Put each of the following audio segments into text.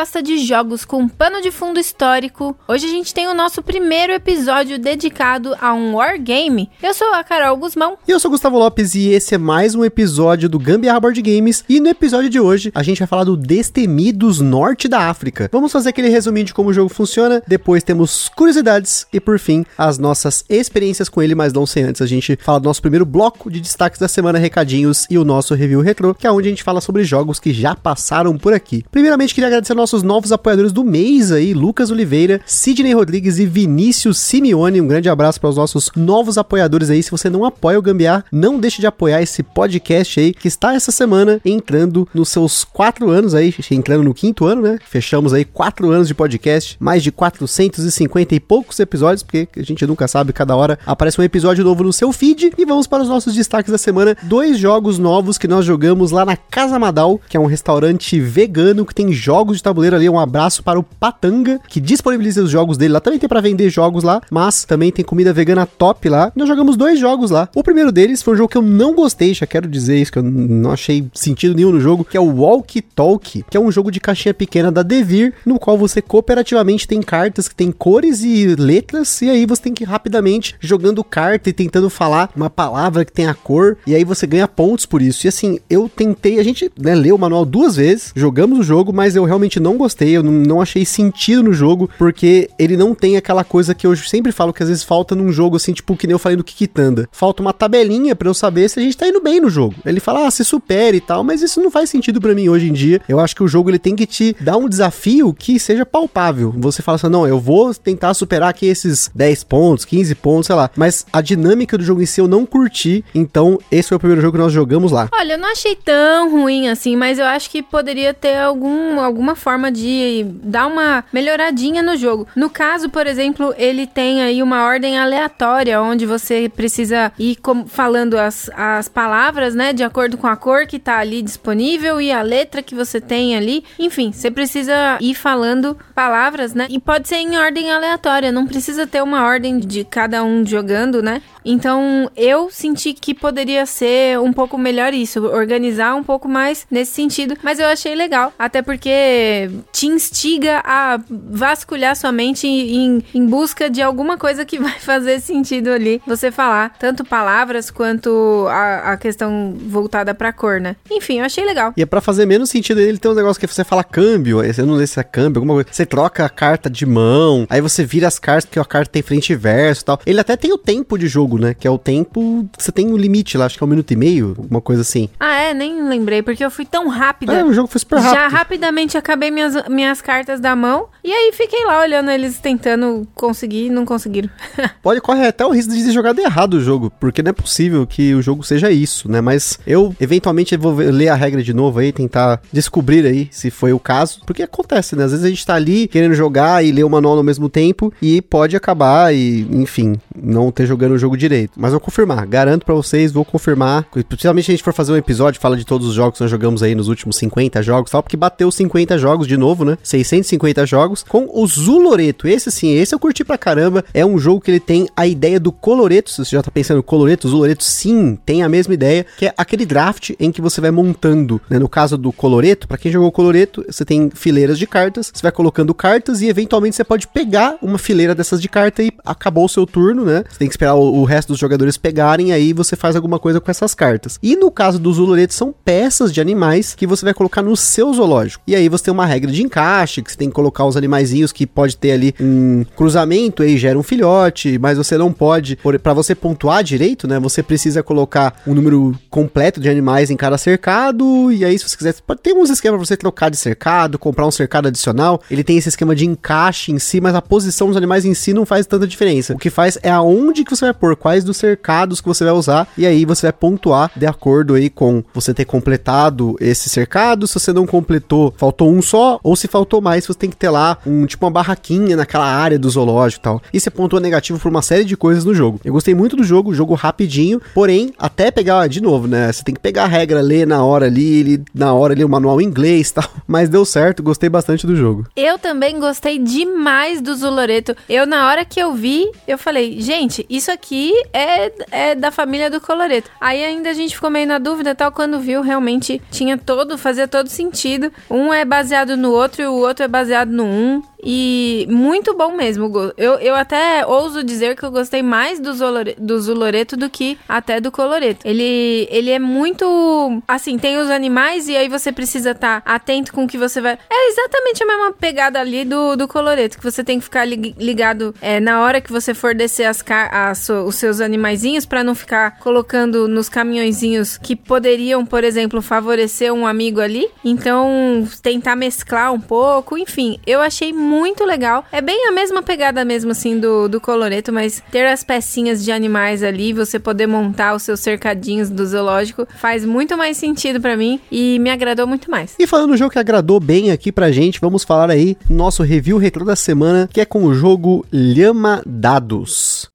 Gosta de jogos com pano de fundo histórico, hoje a gente tem o nosso primeiro episódio dedicado a um wargame. Eu sou a Carol Guzmão. E eu sou o Gustavo Lopes e esse é mais um episódio do Gambiarra Board Games. E no episódio de hoje a gente vai falar do Destemidos Norte da África. Vamos fazer aquele resuminho de como o jogo funciona, depois temos curiosidades e por fim as nossas experiências com ele, mas não sem antes a gente fala do nosso primeiro bloco de destaques da semana, recadinhos e o nosso review retro, que é onde a gente fala sobre jogos que já passaram por aqui. Primeiramente queria agradecer nossos novos apoiadores do mês aí, Lucas Oliveira, Sidney Rodrigues e Vinícius Simeone. Um grande abraço para os nossos novos apoiadores aí. Se você não apoia o Gambiar, não deixe de apoiar esse podcast aí, que está essa semana entrando nos seus quatro anos aí, entrando no quinto ano, né? Fechamos aí quatro anos de podcast, mais de 450 e poucos episódios, porque a gente nunca sabe, cada hora aparece um episódio novo no seu feed. E vamos para os nossos destaques da semana. Dois jogos novos que nós jogamos lá na Casa Madal, que é um restaurante vegano que tem jogos de tabuleiro ali. Um abraço para o Patanga, que disponibiliza os jogos dele lá. Também tem para vender jogos lá, mas também tem comida vegana top lá. Nós jogamos dois jogos lá. O primeiro deles foi um jogo que eu não gostei, já quero dizer isso, que eu não achei sentido nenhum no jogo, que é o Walkie Talk, que é um jogo de caixinha pequena da Devir, no qual você cooperativamente tem cartas que tem cores e letras, e aí você tem que ir rapidamente jogando carta e tentando falar uma palavra que tem a cor, e aí você ganha pontos por isso. E assim, eu tentei, a gente né, leu o manual duas vezes, jogamos o jogo, mas eu realmente não gostei, eu não, não achei sentido no jogo, porque ele não tem aquela coisa que eu sempre falo que às vezes falta num jogo assim, tipo, que nem eu falei no Kikitanda. Falta uma tabelinha para eu saber se a gente tá indo bem no jogo. Ele fala, ah, se supere e tal, mas isso não faz sentido para mim hoje em dia. Eu acho que o jogo ele tem que te dar um desafio que seja palpável. Você fala assim, não, eu vou tentar superar aqui esses 10 pontos, 15 pontos, sei lá. Mas a dinâmica do jogo em si eu não curti, então esse foi o primeiro jogo que nós jogamos lá. Olha, eu não achei tão ruim assim, mas eu acho que poderia ter algum, alguma forma de dar uma melhoradinha no jogo. No caso, por exemplo, ele tem aí uma ordem aleatória, onde você precisa ir falando as, as palavras, né, de acordo com a cor que tá ali disponível e a letra que você tem ali. Enfim, você precisa ir falando palavras, né, e pode ser em ordem aleatória, não precisa ter uma ordem de cada um jogando, né. Então, eu senti que poderia ser um pouco melhor isso, organizar um pouco mais nesse sentido, mas eu achei legal, até porque te instiga a vasculhar sua mente em, em busca de alguma coisa que vai fazer sentido ali você falar, tanto palavras quanto a, a questão voltada pra cor, né? Enfim, eu achei legal. E é pra fazer menos sentido ele tem um negócio que você fala câmbio, eu não sei se é câmbio, alguma coisa. Você troca a carta de mão, aí você vira as cartas porque a carta tem frente e verso e tal. Ele até tem o tempo de jogo, né? Que é o tempo. Você tem um limite lá, acho que é um minuto e meio, alguma coisa assim. Ah, é? Nem lembrei, porque eu fui tão rápida. É, o jogo foi super rápido. Já rapidamente acabei minhas, minhas cartas da mão. E aí fiquei lá olhando eles tentando conseguir e não conseguiram. Pode correr até o risco de ter jogado errado o jogo, porque não é possível que o jogo seja isso, né? Mas eu, eventualmente, vou ler a regra de novo aí, tentar descobrir aí se foi o caso. Porque acontece, né? Às vezes a gente tá ali querendo jogar e ler o manual ao mesmo tempo e pode acabar e, enfim, não ter jogando o jogo direito. Mas vou confirmar, garanto para vocês, vou confirmar. Principalmente se a gente for fazer um episódio, fala de todos os jogos que nós jogamos aí nos últimos 50 jogos, tal, porque bateu 50 jogos de novo, né? 650 jogos com o Zuloreto. Esse sim, esse eu curti pra caramba. É um jogo que ele tem a ideia do coloreto. Se você já tá pensando coloreto, Zuloreto sim, tem a mesma ideia, que é aquele draft em que você vai montando, né? No caso do coloreto, para quem jogou coloreto, você tem fileiras de cartas, você vai colocando cartas e eventualmente você pode pegar uma fileira dessas de carta e acabou o seu turno, né? Você tem que esperar o, o resto dos jogadores pegarem, aí você faz alguma coisa com essas cartas. E no caso dos Zuloretos, são peças de animais que você vai colocar no seu zoológico. E aí você tem uma regra de encaixe, que você tem que colocar os animaizinhos que pode ter ali um cruzamento, aí gera um filhote, mas você não pode, para você pontuar direito, né? Você precisa colocar um número completo de animais em cada cercado, e aí se você quiser, ter uns esquemas pra você trocar de cercado, comprar um cercado adicional. Ele tem esse esquema de encaixe em si, mas a posição dos animais em si não faz tanta diferença. O que faz é aonde que você vai pôr quais dos cercados que você vai usar, e aí você vai pontuar de acordo aí com você ter completado esse cercado, se você não completou, faltou um só, ou se faltou mais, você tem que ter lá um tipo uma barraquinha naquela área do zoológico e tal. E você pontua negativo por uma série de coisas no jogo. Eu gostei muito do jogo, jogo rapidinho, porém, até pegar, de novo, né, você tem que pegar a regra, ler na hora ali, na hora ali o manual em inglês e tal, mas deu certo, gostei bastante do jogo. Eu também gostei demais do Zuloreto. Eu, na hora que eu vi, eu falei, gente, isso aqui é, é da família do Coloreto. Aí ainda a gente ficou meio na dúvida tal, quando viu, realmente tinha todo, fazia todo sentido. Um é baseado no outro e o outro é baseado no um. E muito bom mesmo. Eu, eu até ouso dizer que eu gostei mais do, Zolore, do Zuloreto do que até do Coloreto. Ele, ele é muito. Assim, tem os animais e aí você precisa estar tá atento com o que você vai. É exatamente a mesma pegada ali do, do Coloreto, que você tem que ficar ligado é, na hora que você for descer as, as os seus animaizinhos para não ficar colocando nos caminhõezinhos que poderiam, por exemplo, favorecer um amigo ali. Então, tentar mesclar um pouco. Enfim, eu achei muito muito legal. É bem a mesma pegada mesmo, assim, do, do coloreto, mas ter as pecinhas de animais ali, você poder montar os seus cercadinhos do zoológico, faz muito mais sentido para mim e me agradou muito mais. E falando do jogo que agradou bem aqui pra gente, vamos falar aí nosso review retrô da semana, que é com o jogo Lhama Dados.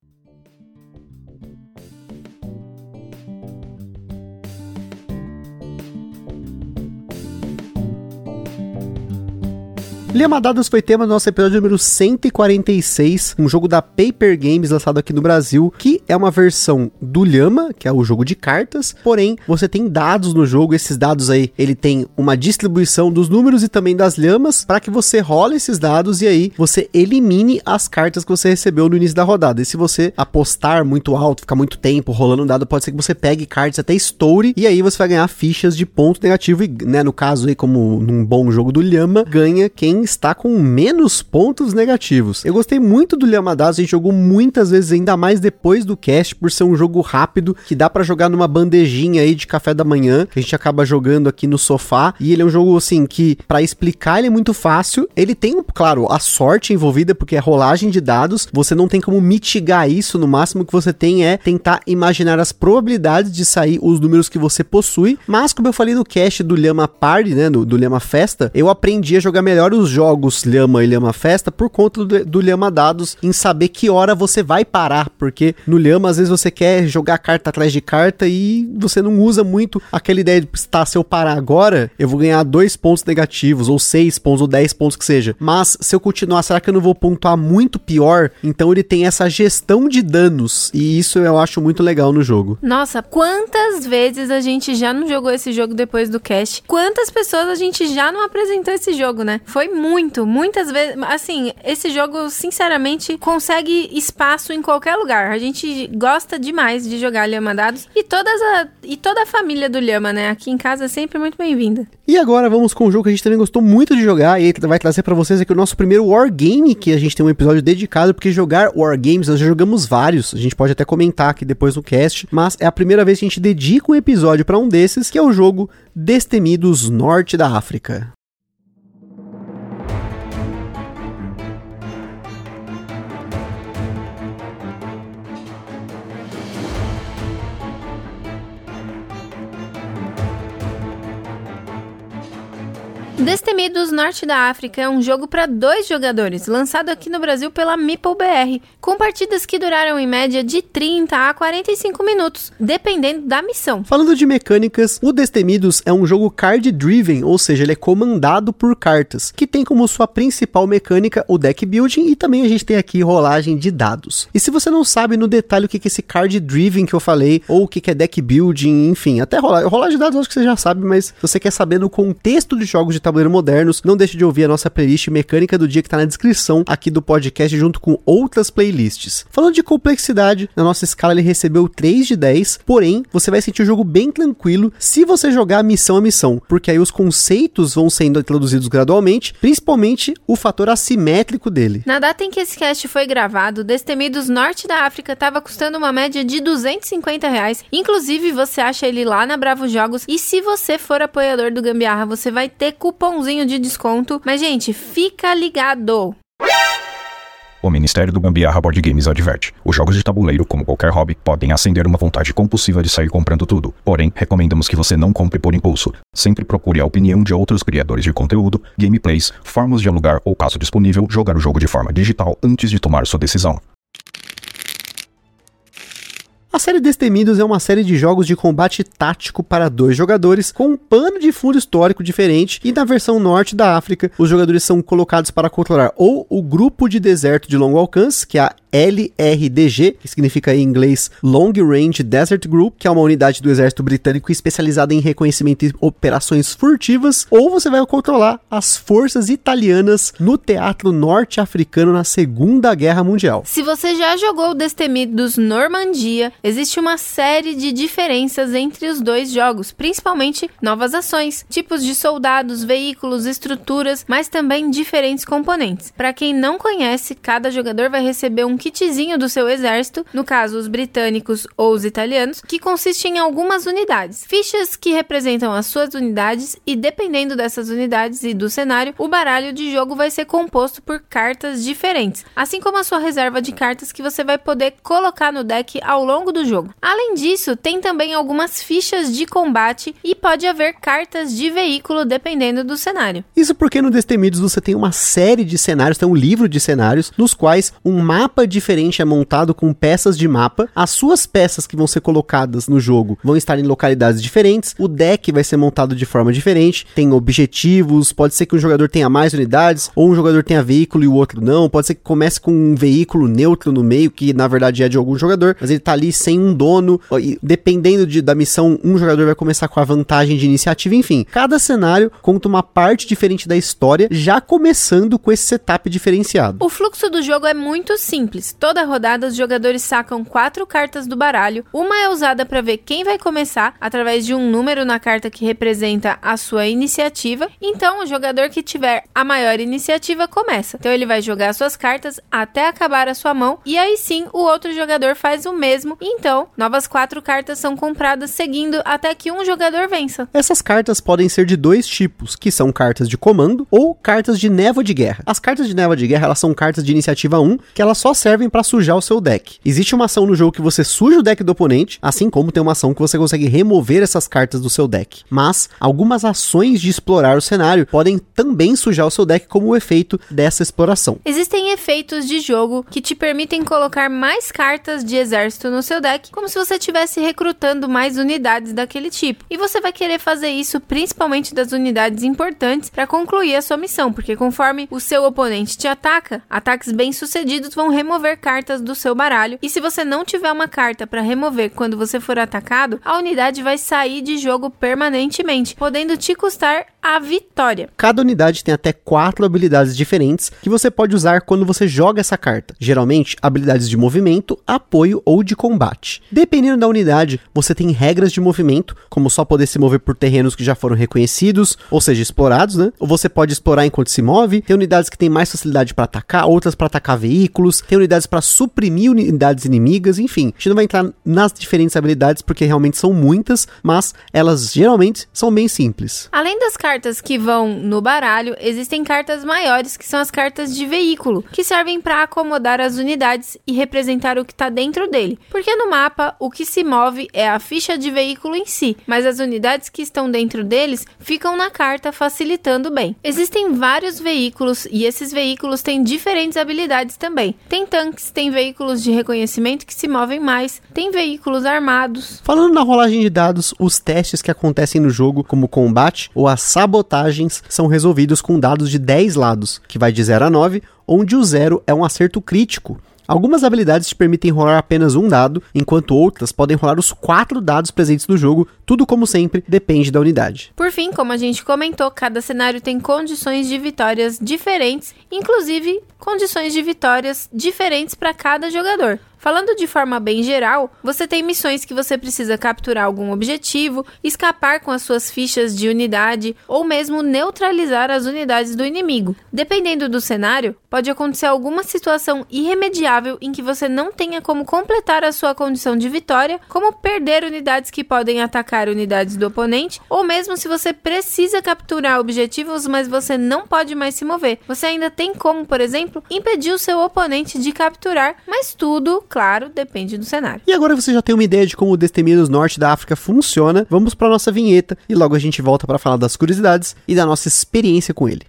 Dados foi tema do nosso episódio número 146, um jogo da Paper Games lançado aqui no Brasil, que é uma versão do Lhama, que é o jogo de cartas, porém você tem dados no jogo, esses dados aí, ele tem uma distribuição dos números e também das lhamas, para que você role esses dados e aí você elimine as cartas que você recebeu no início da rodada. E se você apostar muito alto, ficar muito tempo rolando um dado, pode ser que você pegue cartas até estoure e aí você vai ganhar fichas de ponto negativo e, né, no caso aí, como num bom jogo do Lhama, ganha quem está com menos pontos negativos. Eu gostei muito do Lhamadados, a gente jogou muitas vezes, ainda mais depois do cast, por ser um jogo rápido, que dá para jogar numa bandejinha aí de café da manhã, que a gente acaba jogando aqui no sofá, e ele é um jogo assim que para explicar ele é muito fácil. Ele tem, claro, a sorte envolvida porque é rolagem de dados, você não tem como mitigar isso, no máximo que você tem é tentar imaginar as probabilidades de sair os números que você possui, mas como eu falei no cast do Lhama Party, né, do, do Lhama Festa, eu aprendi a jogar melhor os jogos Lhama e Lhama Festa por conta do, do Lhama Dados em saber que hora você vai parar, porque no Lhama às vezes você quer jogar carta atrás de carta e você não usa muito aquela ideia de estar se eu parar agora, eu vou ganhar dois pontos negativos, ou seis pontos, ou dez pontos que seja. Mas se eu continuar, será que eu não vou pontuar muito pior? Então ele tem essa gestão de danos, e isso eu acho muito legal no jogo. Nossa, quantas vezes a gente já não jogou esse jogo depois do cast? Quantas pessoas a gente já não apresentou esse jogo, né? Foi muito, muitas vezes. Assim, esse jogo, sinceramente, consegue espaço em qualquer lugar. A gente gosta demais de jogar Lhama Dados e, todas a, e toda a família do Lhama, né? Aqui em casa é sempre muito bem-vinda. E agora vamos com um jogo que a gente também gostou muito de jogar e vai trazer para vocês aqui o nosso primeiro Wargame, que a gente tem um episódio dedicado, porque jogar Wargames nós já jogamos vários, a gente pode até comentar aqui depois no cast, mas é a primeira vez que a gente dedica um episódio para um desses, que é o jogo Destemidos Norte da África. Destemidos Norte da África é um jogo para dois jogadores, lançado aqui no Brasil pela Meeple BR, com partidas que duraram em média de 30 a 45 minutos, dependendo da missão. Falando de mecânicas, o Destemidos é um jogo card driven, ou seja, ele é comandado por cartas, que tem como sua principal mecânica o deck building e também a gente tem aqui rolagem de dados. E se você não sabe no detalhe o que é esse card driven que eu falei, ou o que é deck building, enfim, até rolar, rolagem de dados acho que você já sabe, mas se você quer saber no contexto de jogos de tabuleiro modernos, não deixe de ouvir a nossa playlist mecânica do dia que está na descrição aqui do podcast junto com outras playlists. Falando de complexidade, na nossa escala ele recebeu 3 de 10, porém você vai sentir o jogo bem tranquilo se você jogar missão a missão, porque aí os conceitos vão sendo introduzidos gradualmente, principalmente o fator assimétrico dele. Na data em que esse cast foi gravado, Destemidos Norte da África estava custando uma média de 250 reais. Inclusive, você acha ele lá na Bravo Jogos. E se você for apoiador do Gambiarra, você vai ter cupom cupomzinho de desconto. Mas, gente, fica ligado! O Ministério do Gambiarra Board Games adverte: os jogos de tabuleiro, como qualquer hobby, podem acender uma vontade compulsiva de sair comprando tudo. Porém, recomendamos que você não compre por impulso. Sempre procure a opinião de outros criadores de conteúdo, gameplays, formas de alugar ou, caso disponível, jogar o jogo de forma digital antes de tomar sua decisão. A série Destemidos é uma série de jogos de combate tático para dois jogadores, com um pano de fundo histórico diferente, e na versão norte da África, os jogadores são colocados para controlar ou o grupo de deserto de longo alcance, que é a LRDG, que significa em inglês Long Range Desert Group, que é uma unidade do exército britânico especializada em reconhecimento e operações furtivas, ou você vai controlar as forças italianas no teatro norte-africano na Segunda Guerra Mundial. Se você já jogou Destemidos Normandia, existe uma série de diferenças entre os dois jogos, principalmente novas ações, tipos de soldados, veículos, estruturas, mas também diferentes componentes. Para quem não conhece, cada jogador vai receber um kitzinho do seu exército, no caso os britânicos ou os italianos, que consiste em algumas unidades. Fichas que representam as suas unidades e dependendo dessas unidades e do cenário, o baralho de jogo vai ser composto por cartas diferentes, assim como a sua reserva de cartas que você vai poder colocar no deck ao longo do jogo. Além disso, tem também algumas fichas de combate e pode haver cartas de veículo dependendo do cenário. Isso porque no Destemidos você tem uma série de cenários, tem um livro de cenários, nos quais um mapa diferente é montado com peças de mapa. As suas peças que vão ser colocadas no jogo vão estar em localidades diferentes. O deck vai ser montado de forma diferente. Tem objetivos. Pode ser que um jogador tenha mais unidades, ou um jogador tenha veículo e o outro não. Pode ser que comece com um veículo neutro no meio, que na verdade é de algum jogador, mas ele tá ali sem um dono. E dependendo de, da missão, um jogador vai começar com a vantagem de iniciativa. Enfim, cada cenário conta uma parte diferente da história, já começando com esse setup diferenciado. O fluxo do jogo é muito simples. Toda rodada, os jogadores sacam quatro cartas do baralho. Uma é usada para ver quem vai começar, através de um número na carta que representa a sua iniciativa. Então, o jogador que tiver a maior iniciativa começa. Então, ele vai jogar suas cartas até acabar a sua mão. E aí sim, o outro jogador faz o mesmo. Então, novas quatro cartas são compradas seguindo até que um jogador vença. Essas cartas podem ser de dois tipos, que são cartas de comando ou cartas de névoa de guerra. As cartas de névoa de guerra, elas são cartas de iniciativa 1, que elas só servem para sujar o seu deck. Existe uma ação no jogo que você suja o deck do oponente, assim como tem uma ação que você consegue remover essas cartas do seu deck. Mas algumas ações de explorar o cenário podem também sujar o seu deck como o efeito dessa exploração. Existem efeitos de jogo que te permitem colocar mais cartas de exército no seu deck, como se você estivesse recrutando mais unidades daquele tipo. E você vai querer fazer isso principalmente das unidades importantes para concluir a sua missão, porque conforme o seu oponente te ataca, ataques bem-sucedidos vão remover cartas do seu baralho. E se você não tiver uma carta para remover quando você for atacado, a unidade vai sair de jogo permanentemente, podendo te custar a vitória. Cada unidade tem até quatro habilidades diferentes que você pode usar quando você joga essa carta. Geralmente, habilidades de movimento, apoio ou de combate. Dependendo da unidade, você tem regras de movimento, como só poder se mover por terrenos que já foram reconhecidos, ou seja, explorados, né? Ou você pode explorar enquanto se move. Tem unidades que têm mais facilidade para atacar, outras para atacar veículos, tem unidades para suprimir unidades inimigas, enfim. A gente não vai entrar nas diferentes habilidades porque realmente são muitas, mas elas geralmente são bem simples. Além das cartas que vão no baralho, existem cartas maiores que são as cartas de veículo, que servem para acomodar as unidades e representar o que está dentro dele. Porque no mapa, o que se move é a ficha de veículo em si, mas as unidades que estão dentro deles ficam na carta, facilitando bem. Existem vários veículos e esses veículos têm diferentes habilidades também. Tem tanques, tem veículos de reconhecimento que se movem mais, tem veículos armados. Falando na rolagem de dados, os testes que acontecem no jogo, como combate ou as sabotagens, são resolvidos com dados de 10 lados, que vai de 0 a 9, onde o 0 é um acerto crítico. Algumas habilidades te permitem rolar apenas um dado, enquanto outras podem rolar os quatro dados presentes no jogo, tudo como sempre depende da unidade. Por fim, como a gente comentou, cada cenário tem condições de vitórias diferentes, inclusive condições de vitórias diferentes para cada jogador. Falando de forma bem geral, você tem missões que você precisa capturar algum objetivo, escapar com as suas fichas de unidade ou mesmo neutralizar as unidades do inimigo. Dependendo do cenário, pode acontecer alguma situação irremediável em que você não tenha como completar a sua condição de vitória, como perder unidades que podem atacar unidades do oponente, ou mesmo se você precisa capturar objetivos, mas você não pode mais se mover. Você ainda tem como, por exemplo, impedir o seu oponente de capturar, mas tudo, claro, depende do cenário. E agora você já tem uma ideia de como o Destemidos Norte da África funciona, vamos para nossa vinheta e logo a gente volta para falar das curiosidades e da nossa experiência com ele.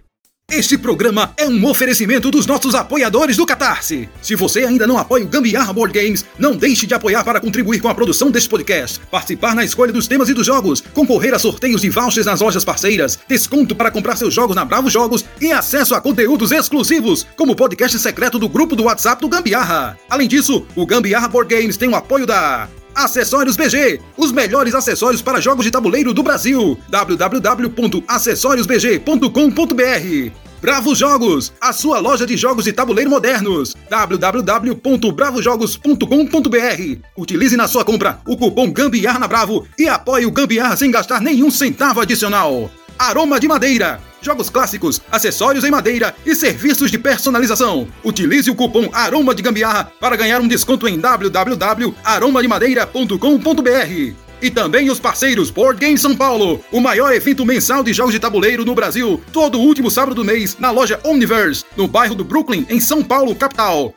Este programa é um oferecimento dos nossos apoiadores do Catarse. Se você ainda não apoia o Gambiarra Board Games, não deixe de apoiar para contribuir com a produção deste podcast, participar na escolha dos temas e dos jogos, concorrer a sorteios de vouchers nas lojas parceiras, desconto para comprar seus jogos na Bravo Jogos e acesso a conteúdos exclusivos, como o podcast secreto do grupo do WhatsApp do Gambiarra. Além disso, o Gambiarra Board Games tem o apoio da Acessórios BG, os melhores acessórios para jogos de tabuleiro do Brasil. www.acessoriosbg.com.br Bravo Jogos, a sua loja de jogos de tabuleiro modernos. www.bravojogos.com.br Utilize na sua compra o cupom Gambiar na Bravo e apoie o Gambiar sem gastar nenhum centavo adicional. Aroma de Madeira. Jogos clássicos, acessórios em madeira e serviços de personalização. Utilize o cupom Aroma de Gambiarra para ganhar um desconto em www.aromademadeira.com.br. E também os parceiros Board Game São Paulo, o maior evento mensal de jogos de tabuleiro no Brasil, todo último sábado do mês, na loja Omniverse, no bairro do Brooklyn, em São Paulo, capital.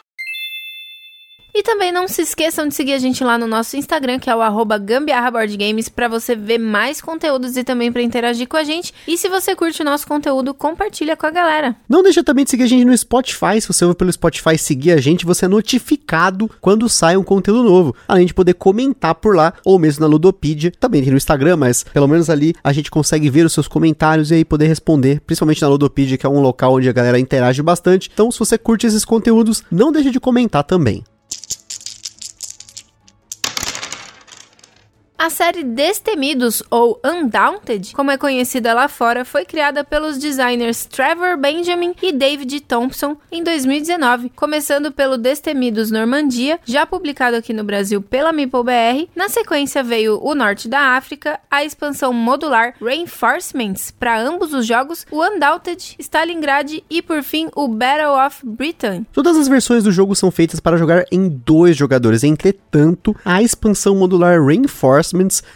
E também não se esqueçam de seguir a gente lá no nosso Instagram, que é o arroba gambiarraboardgames, para você ver mais conteúdos e também para interagir com a gente. E se você curte o nosso conteúdo, compartilha com a galera. Não deixa também de seguir a gente no Spotify. Se você ouve pelo Spotify seguir a gente, você é notificado quando sai um conteúdo novo. Além de poder comentar por lá, ou mesmo na Ludopedia. Também tem no Instagram, mas pelo menos ali a gente consegue ver os seus comentários e aí poder responder, principalmente na Ludopedia, que é um local onde a galera interage bastante. Então, se você curte esses conteúdos, não deixe de comentar também. A série Destemidos, ou Undaunted, como é conhecida lá fora, foi criada pelos designers Trevor Benjamin e David Thompson em 2019, começando pelo Destemidos Normandia, já publicado aqui no Brasil pela MeepleBR. Na sequência veio o Norte da África, a expansão modular Reinforcements para ambos os jogos, o Undaunted, Stalingrad e, por fim, o Battle of Britain. Todas as versões do jogo são feitas para jogar em dois jogadores, entretanto, a expansão modular Reinforcements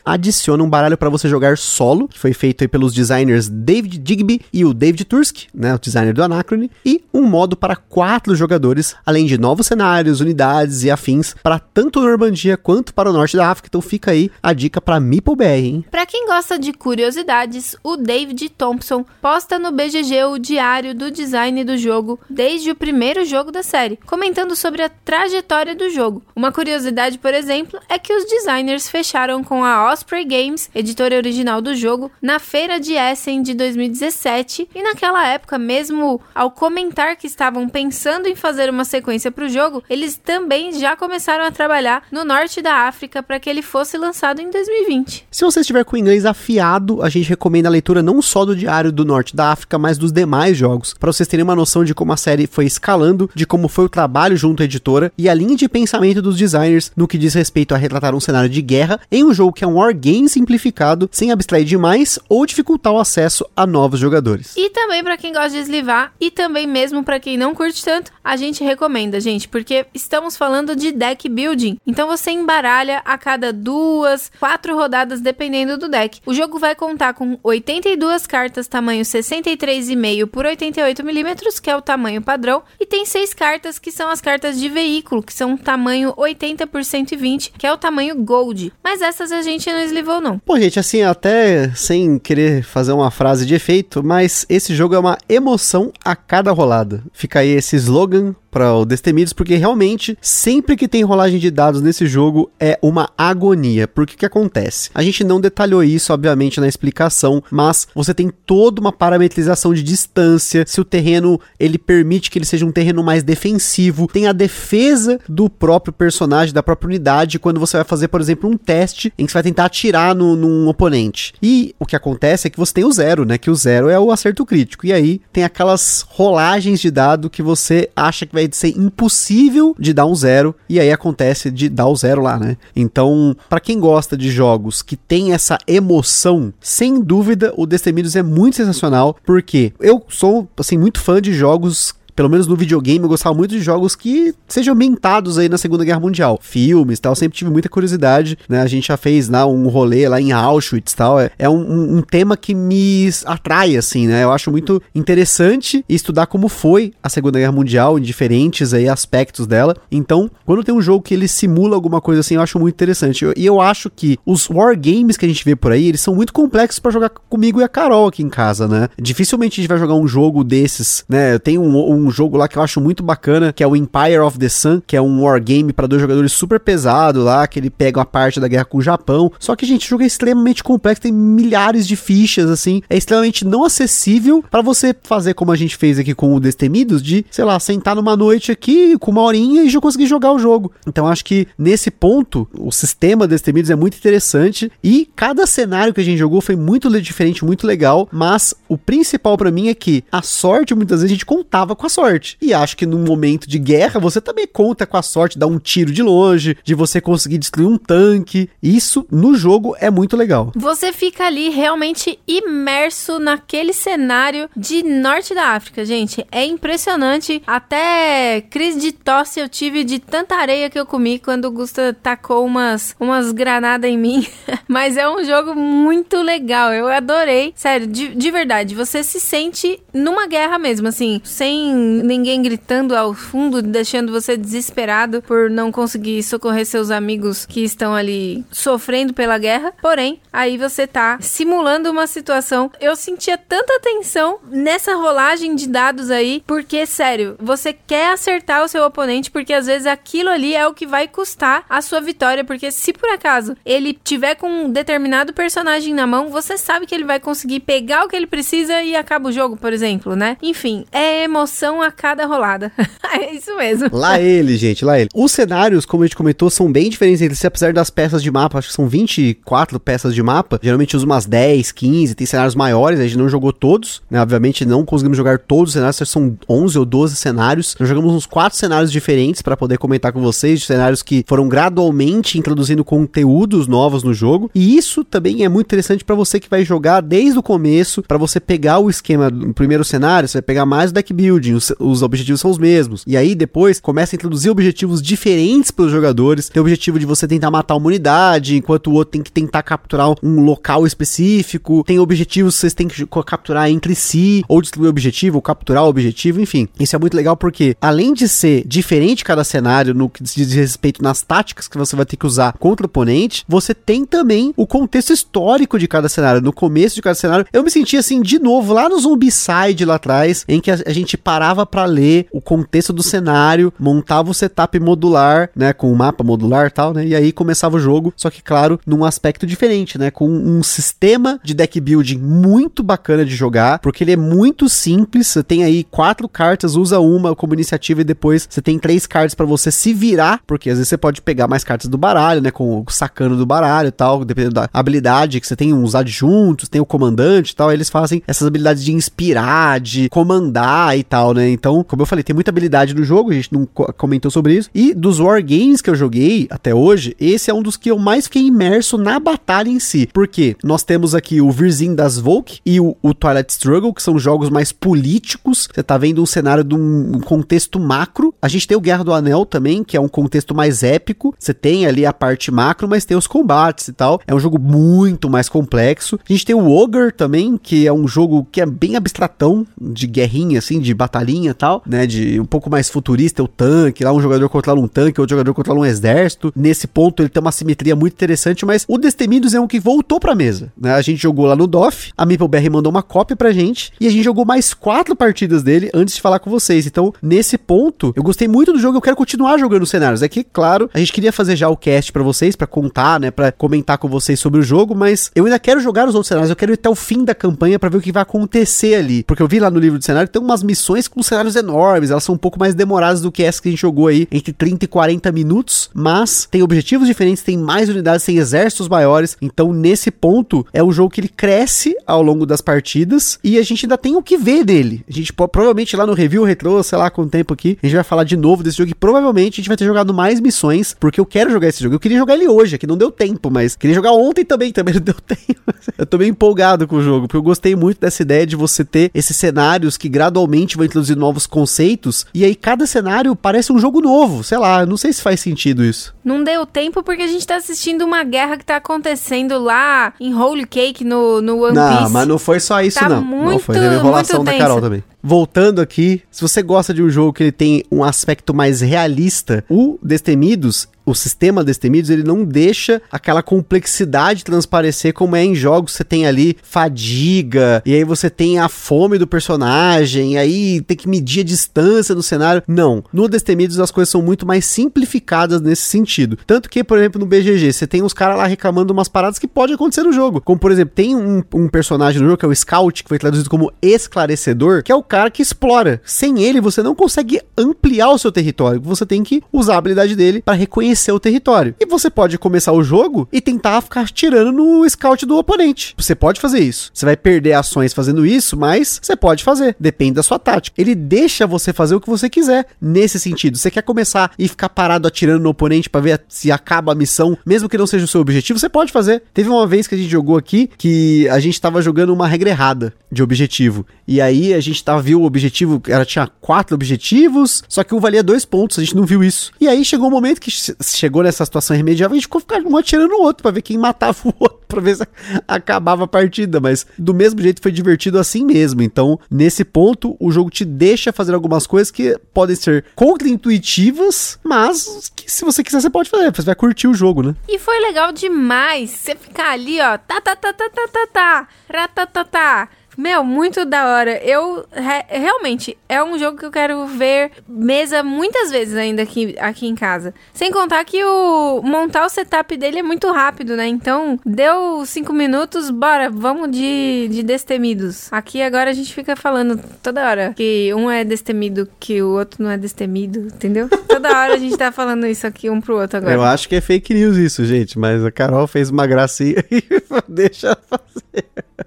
adiciona um baralho para você jogar solo, que foi feito pelos designers David Digby e o David Tursk, né, o designer do Anachrony, e um modo para quatro jogadores, além de novos cenários, unidades e afins para tanto Normandia quanto para o norte da África. Então fica aí a dica para MeepleBR, hein? Para quem gosta de curiosidades, o David Thompson posta no BGG o diário do design do jogo desde o primeiro jogo da série, comentando sobre a trajetória do jogo. Uma curiosidade, por exemplo, é que os designers fecharam com a Osprey Games, editora original do jogo, na feira de Essen de 2017 e naquela época, mesmo ao comentar que estavam pensando em fazer uma sequência para o jogo, eles também já começaram a trabalhar no norte da África para que ele fosse lançado em 2020. Se você estiver com o inglês afiado, a gente recomenda a leitura não só do Diário do Norte da África, mas dos demais jogos, para vocês terem uma noção de como a série foi escalando, de como foi o trabalho junto à editora e a linha de pensamento dos designers no que diz respeito a retratar um cenário de guerra em um jogo que é um wargame simplificado, sem abstrair demais ou dificultar o acesso a novos jogadores. E também para quem gosta de eslivar e também mesmo para quem não curte tanto, a gente recomenda, gente, porque estamos falando de deck building. Então você embaralha a cada duas, quatro rodadas dependendo do deck. O jogo vai contar com 82 cartas tamanho 63,5 por 88 milímetros, que é o tamanho padrão, e tem seis cartas que são as cartas de veículo, que são tamanho 80 por 120, que é o tamanho gold. Mas essas a gente não eslivou não. Pô, gente, assim, até sem querer fazer uma frase de efeito, mas esse jogo é uma emoção a cada rolada. Fica aí esse slogan para o Destemidos, porque realmente, sempre que tem rolagem de dados nesse jogo, é uma agonia. Porque que acontece? A gente não detalhou isso, obviamente, na explicação, mas você tem toda uma parametrização de distância, se o terreno ele permite que ele seja um terreno mais defensivo, tem a defesa do próprio personagem, da própria unidade, quando você vai fazer, por exemplo, um teste em que você vai tentar atirar no, num oponente. E o que acontece é que você tem o zero, né? Que o zero é o acerto crítico. E aí tem aquelas rolagens de dado que você acha que vai gostaria de ser impossível de dar um zero, e aí acontece de dar o zero lá, né? Então, para quem gosta de jogos que tem essa emoção, sem dúvida, o Destemidos é muito sensacional, porque eu sou, assim, muito fã de jogos pelo menos no videogame, eu gostava muito de jogos que sejam ambientados aí na Segunda Guerra Mundial. Filmes tal, sempre tive muita curiosidade, né? A gente já fez lá um rolê lá em Auschwitz tal. É, é um, um, tema que me atrai, assim, né? Eu acho muito interessante estudar como foi a Segunda Guerra Mundial em diferentes aí aspectos dela. Então, quando tem um jogo que ele simula alguma coisa assim, eu acho muito interessante. E eu, acho que os wargames que a gente vê por aí, eles são muito complexos para jogar comigo e a Carol aqui em casa, né? Dificilmente a gente vai jogar um jogo desses, né? Eu tenho um, um um jogo lá que eu acho muito bacana, que é o Empire of the Sun, que é um wargame para dois jogadores super pesado lá, que ele pega uma parte da guerra com o Japão. Só que, gente, o jogo é extremamente complexo, tem milhares de fichas, assim, é extremamente não acessível para você fazer como a gente fez aqui com o Destemidos, de, sei lá, sentar numa noite aqui com uma horinha e já conseguir jogar o jogo. Então, acho que nesse ponto, o sistema Destemidos é muito interessante e cada cenário que a gente jogou foi muito diferente, muito legal, mas o principal para mim é que a sorte, muitas vezes, a gente contava com a sorte. E acho que num momento de guerra, você também conta com a sorte de dar um tiro de longe, de você conseguir destruir um tanque. Isso no jogo é muito legal. Você fica ali realmente imerso naquele cenário de norte da África, gente. É impressionante. Até crise de tosse eu tive de tanta areia que eu comi quando o Gusta tacou umas, umas granadas em mim. Mas é um jogo muito legal. Eu adorei. Sério, de, de verdade. Você se sente numa guerra mesmo, assim, sem ninguém gritando ao fundo, deixando você desesperado por não conseguir socorrer seus amigos que estão ali sofrendo pela guerra. Porém, aí você tá simulando uma situação. Eu sentia tanta tensão nessa rolagem de dados aí, porque sério, você quer acertar o seu oponente porque às vezes aquilo ali é o que vai custar a sua vitória, porque se por acaso ele tiver com um determinado personagem na mão, você sabe que ele vai conseguir pegar o que ele precisa e acaba o jogo, por exemplo, né? Enfim, é emoção a cada rolada. é isso mesmo. Lá ele, gente, lá ele. Os cenários, como a gente comentou, são bem diferentes entre si, apesar das peças de mapa, acho que são 24 peças de mapa. Geralmente usa umas 10, 15, tem cenários maiores, a gente não jogou todos, né? Obviamente não conseguimos jogar todos os cenários, são 11 ou 12 cenários. Nós jogamos uns 4 cenários diferentes para poder comentar com vocês, cenários que foram gradualmente introduzindo conteúdos novos no jogo. E isso também é muito interessante para você que vai jogar desde o começo, para você pegar o esquema do primeiro cenário, você vai pegar mais o deck building, os, os objetivos são os mesmos. E aí depois começa a introduzir objetivos diferentes para os jogadores. Tem o objetivo de você tentar matar uma unidade, enquanto o outro tem que tentar capturar um local específico. Tem objetivos que vocês têm que capturar entre si, ou destruir o objetivo, ou capturar o objetivo, enfim. Isso é muito legal porque, além de ser diferente cada cenário no que diz respeito nas táticas que você vai ter que usar contra o oponente, você tem também o contexto histórico de cada cenário. No começo de cada cenário, eu me senti assim, de novo, lá no Zombicide lá atrás, em que a gente parava parava para ler o contexto do cenário, montava o setup modular, né, com o mapa modular e tal, né, e aí começava o jogo, só que claro, num aspecto diferente, né, com um sistema de deck building muito bacana de jogar, porque ele é muito simples, você tem aí quatro cartas, usa uma como iniciativa e depois você tem três cartas para você se virar, porque às vezes você pode pegar mais cartas do baralho, né, com o sacano do baralho tal, dependendo da habilidade que você tem uns adjuntos, tem o comandante e tal, eles fazem essas habilidades de inspirar, de comandar e tal, né? Então, como eu falei, tem muita habilidade no jogo, a gente não comentou sobre isso. E dos wargames que eu joguei até hoje, esse é um dos que eu mais fiquei imerso na batalha em si. Porque nós temos aqui o Virzin das Volk e o, o Twilight Struggle, que são jogos mais políticos. Você tá vendo um cenário de um contexto macro. A gente tem o Guerra do Anel também, que é um contexto mais épico. Você tem ali a parte macro, mas tem os combates e tal. É um jogo muito mais complexo. A gente tem o Ogre também, que é um jogo que é bem abstratão, de guerrinha, assim, de batalha linha e tal, né? De um pouco mais futurista, o tanque, lá um jogador controla um tanque, outro jogador controla um exército. Nesse ponto ele tem uma simetria muito interessante, mas o Destemidos é um que voltou pra mesa, né? A gente jogou lá no DOF, a MapleBR mandou uma cópia pra gente e a gente jogou mais quatro partidas dele antes de falar com vocês. Então, nesse ponto, eu gostei muito do jogo, eu quero continuar jogando cenários. É que, claro, a gente queria fazer já o cast para vocês, para contar, né, para comentar com vocês sobre o jogo, mas eu ainda quero jogar os outros cenários, eu quero ir até o fim da campanha para ver o que vai acontecer ali, porque eu vi lá no livro de cenário tem umas missões com cenários enormes, elas são um pouco mais demoradas do que essa que a gente jogou aí, entre 30 e 40 minutos, mas tem objetivos diferentes, tem mais unidades, tem exércitos maiores, então nesse ponto é um jogo que ele cresce ao longo das partidas e a gente ainda tem o que ver dele. A gente provavelmente lá no review retrô, sei lá com o tempo aqui, a gente vai falar de novo desse jogo e provavelmente a gente vai ter jogado mais missões, porque eu quero jogar esse jogo. Eu queria jogar ele hoje, que não deu tempo, mas queria jogar ontem também, também não deu tempo. eu tô bem empolgado com o jogo, porque eu gostei muito dessa ideia de você ter esses cenários que gradualmente vão introduzir novos conceitos e aí cada cenário parece um jogo novo, sei lá, não sei se faz sentido isso. Não deu tempo porque a gente tá assistindo uma guerra que tá acontecendo lá em Holy Cake no, no One não, Piece. Não, mas não foi só isso Tá não. muito- não foi, teve enrolação da. Carol também. Voltando aqui, se você gosta de um jogo que ele tem um aspecto mais realista, o Destemidos, o sistema Destemidos, ele não deixa aquela complexidade transparecer como é em jogos. Você tem ali fadiga, e aí você tem a fome do personagem, e aí tem que medir a distância no cenário. Não. No Destemidos as coisas são muito mais simplificadas nesse sentido. Tanto que, por exemplo, no BGG, você tem uns caras lá reclamando umas paradas que pode acontecer no jogo. Como, por exemplo, tem um, um personagem no jogo que é o Scout, que foi traduzido como esclarecedor, que é o cara que explora. Sem ele, você não consegue ampliar o seu território. Você tem que usar a habilidade dele para reconhecer o território. E você pode começar o jogo e tentar ficar tirando no scout do oponente. Você pode fazer isso. Você vai perder ações fazendo isso, mas você pode fazer. Depende da sua tática. Ele deixa você fazer o que você quiser nesse sentido. Você quer começar e ficar parado atirando no oponente para ver se acaba a missão, mesmo que não seja o seu objetivo, você pode fazer. Teve uma vez que a gente jogou aqui que a gente tava jogando uma regra errada de objetivo. E aí a gente tava, viu o objetivo, ela tinha quatro objetivos, só que um valia dois pontos, a gente não viu isso. E aí chegou um momento que che- chegou nessa situação irremediável, a gente ficou ficando um atirando no outro pra ver quem matava o outro, pra ver se acabava a partida. Mas do mesmo jeito foi divertido assim mesmo. Então, nesse ponto, o jogo te deixa fazer algumas coisas que podem ser contra-intuitivas, mas que se você quiser, você pode fazer. Você vai curtir o jogo, né? E foi legal demais você ficar ali, ó. Tá, tá, tá, tá, tá, tá, tá. Ratatatá. Meu, muito da hora. Eu re- realmente é um jogo que eu quero ver mesa muitas vezes ainda aqui, aqui em casa. Sem contar que o montar o setup dele é muito rápido, né? Então, deu cinco minutos, bora, vamos de, de destemidos. Aqui agora a gente fica falando toda hora que um é destemido, que o outro não é destemido, entendeu? Toda hora a gente tá falando isso aqui um pro outro agora. Eu acho que é fake news isso, gente, mas a Carol fez uma gracinha e deixa ela fazer.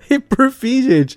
E por fim, gente,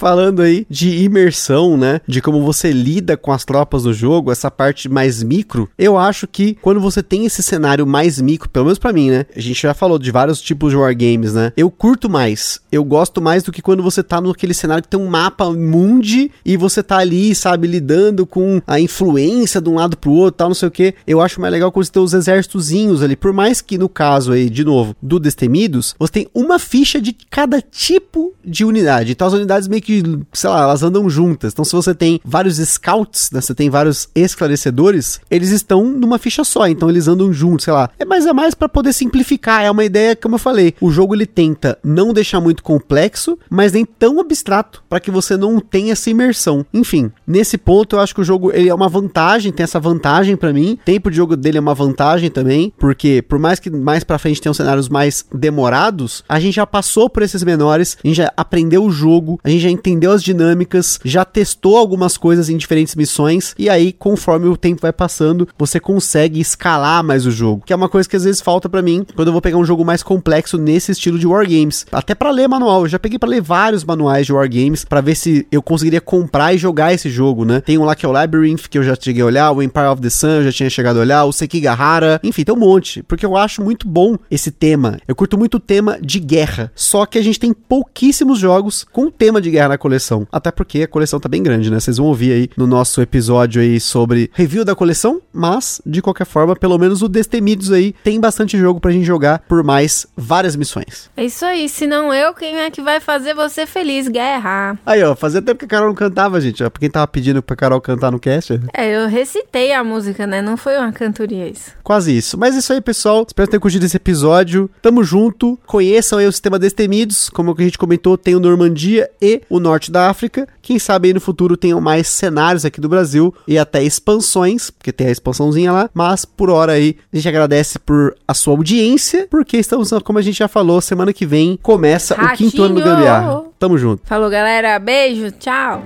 falando aí de imersão, né, de como você lida com as tropas do jogo, essa parte mais micro, eu acho que quando você tem esse cenário mais micro, pelo menos pra mim, né, a gente já falou de vários tipos de wargames, né, eu curto mais, eu gosto mais do que quando você tá naquele cenário que tem um mapa mundi e você tá ali, sabe, lidando com a influência de um lado pro outro, tal, não sei o que. Eu acho mais legal quando você tem os exércitozinhos ali, por mais que no caso aí, de novo, do Destemidos, você tem uma ficha de cada tipo de unidade. Então as unidades meio que, sei lá, elas andam juntas. Então se você tem vários scouts, né, você tem vários esclarecedores, eles estão numa ficha só, então eles andam juntos, sei lá. É mais é mais para poder simplificar, é uma ideia como eu falei. O jogo ele tenta não deixar muito complexo, mas nem tão abstrato para que você não tenha essa imersão. Enfim, nesse ponto eu acho que o jogo ele é uma vantagem, tem essa vantagem para mim. Tempo de jogo dele é uma vantagem também, porque por mais que mais para frente tenham cenários mais demorados, a gente já passou por esses menores, a gente já aprendeu o jogo, a gente já entendeu as dinâmicas, já testou algumas coisas em diferentes missões e aí conforme o tempo vai passando, você consegue escalar mais o jogo, que é uma coisa que às vezes falta para mim quando eu vou pegar um jogo mais complexo nesse estilo de wargames. Até para ler manual, eu já peguei para ler vários manuais de wargames para ver se eu conseguiria comprar e jogar esse jogo, né? Tem um lá que é o Labyrinth que eu já cheguei a olhar, o Empire of the Sun eu já tinha chegado a olhar, o Sekigahara, enfim, tem um monte, porque eu acho muito bom esse tema. Eu curto muito o tema de guerra, só que a gente tem pouquíssimos jogos com tema de guerra na coleção, até porque a coleção tá bem grande, né? Vocês vão ouvir aí no nosso episódio aí sobre review da coleção, mas de qualquer forma, pelo menos o Destemidos aí tem bastante jogo pra gente jogar por mais várias missões. É isso aí, se não eu, quem é que vai fazer você feliz? Guerra. Aí, ó, fazia tempo que a Carol não cantava, gente. Ó, pra quem tava pedindo pra Carol cantar no cast, É, eu recitei a música, né? Não foi uma cantoria isso. Quase isso. Mas é isso aí, pessoal. Espero ter curtido esse episódio. Tamo junto. Conheçam aí o sistema Destemidos. Como a gente comentou, tem o Normandia e o norte da África. Quem sabe aí no futuro tenham mais cenários aqui do Brasil e até expansões, porque tem a expansãozinha lá. Mas por hora aí, a gente agradece por a sua audiência, porque estamos, como a gente já falou, semana que vem começa Ratinho. o quinto ano do Gambiarra. Tamo junto. Falou, galera. Beijo, tchau.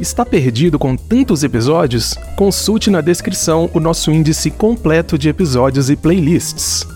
Está perdido com tantos episódios? Consulte na descrição o nosso índice completo de episódios e playlists.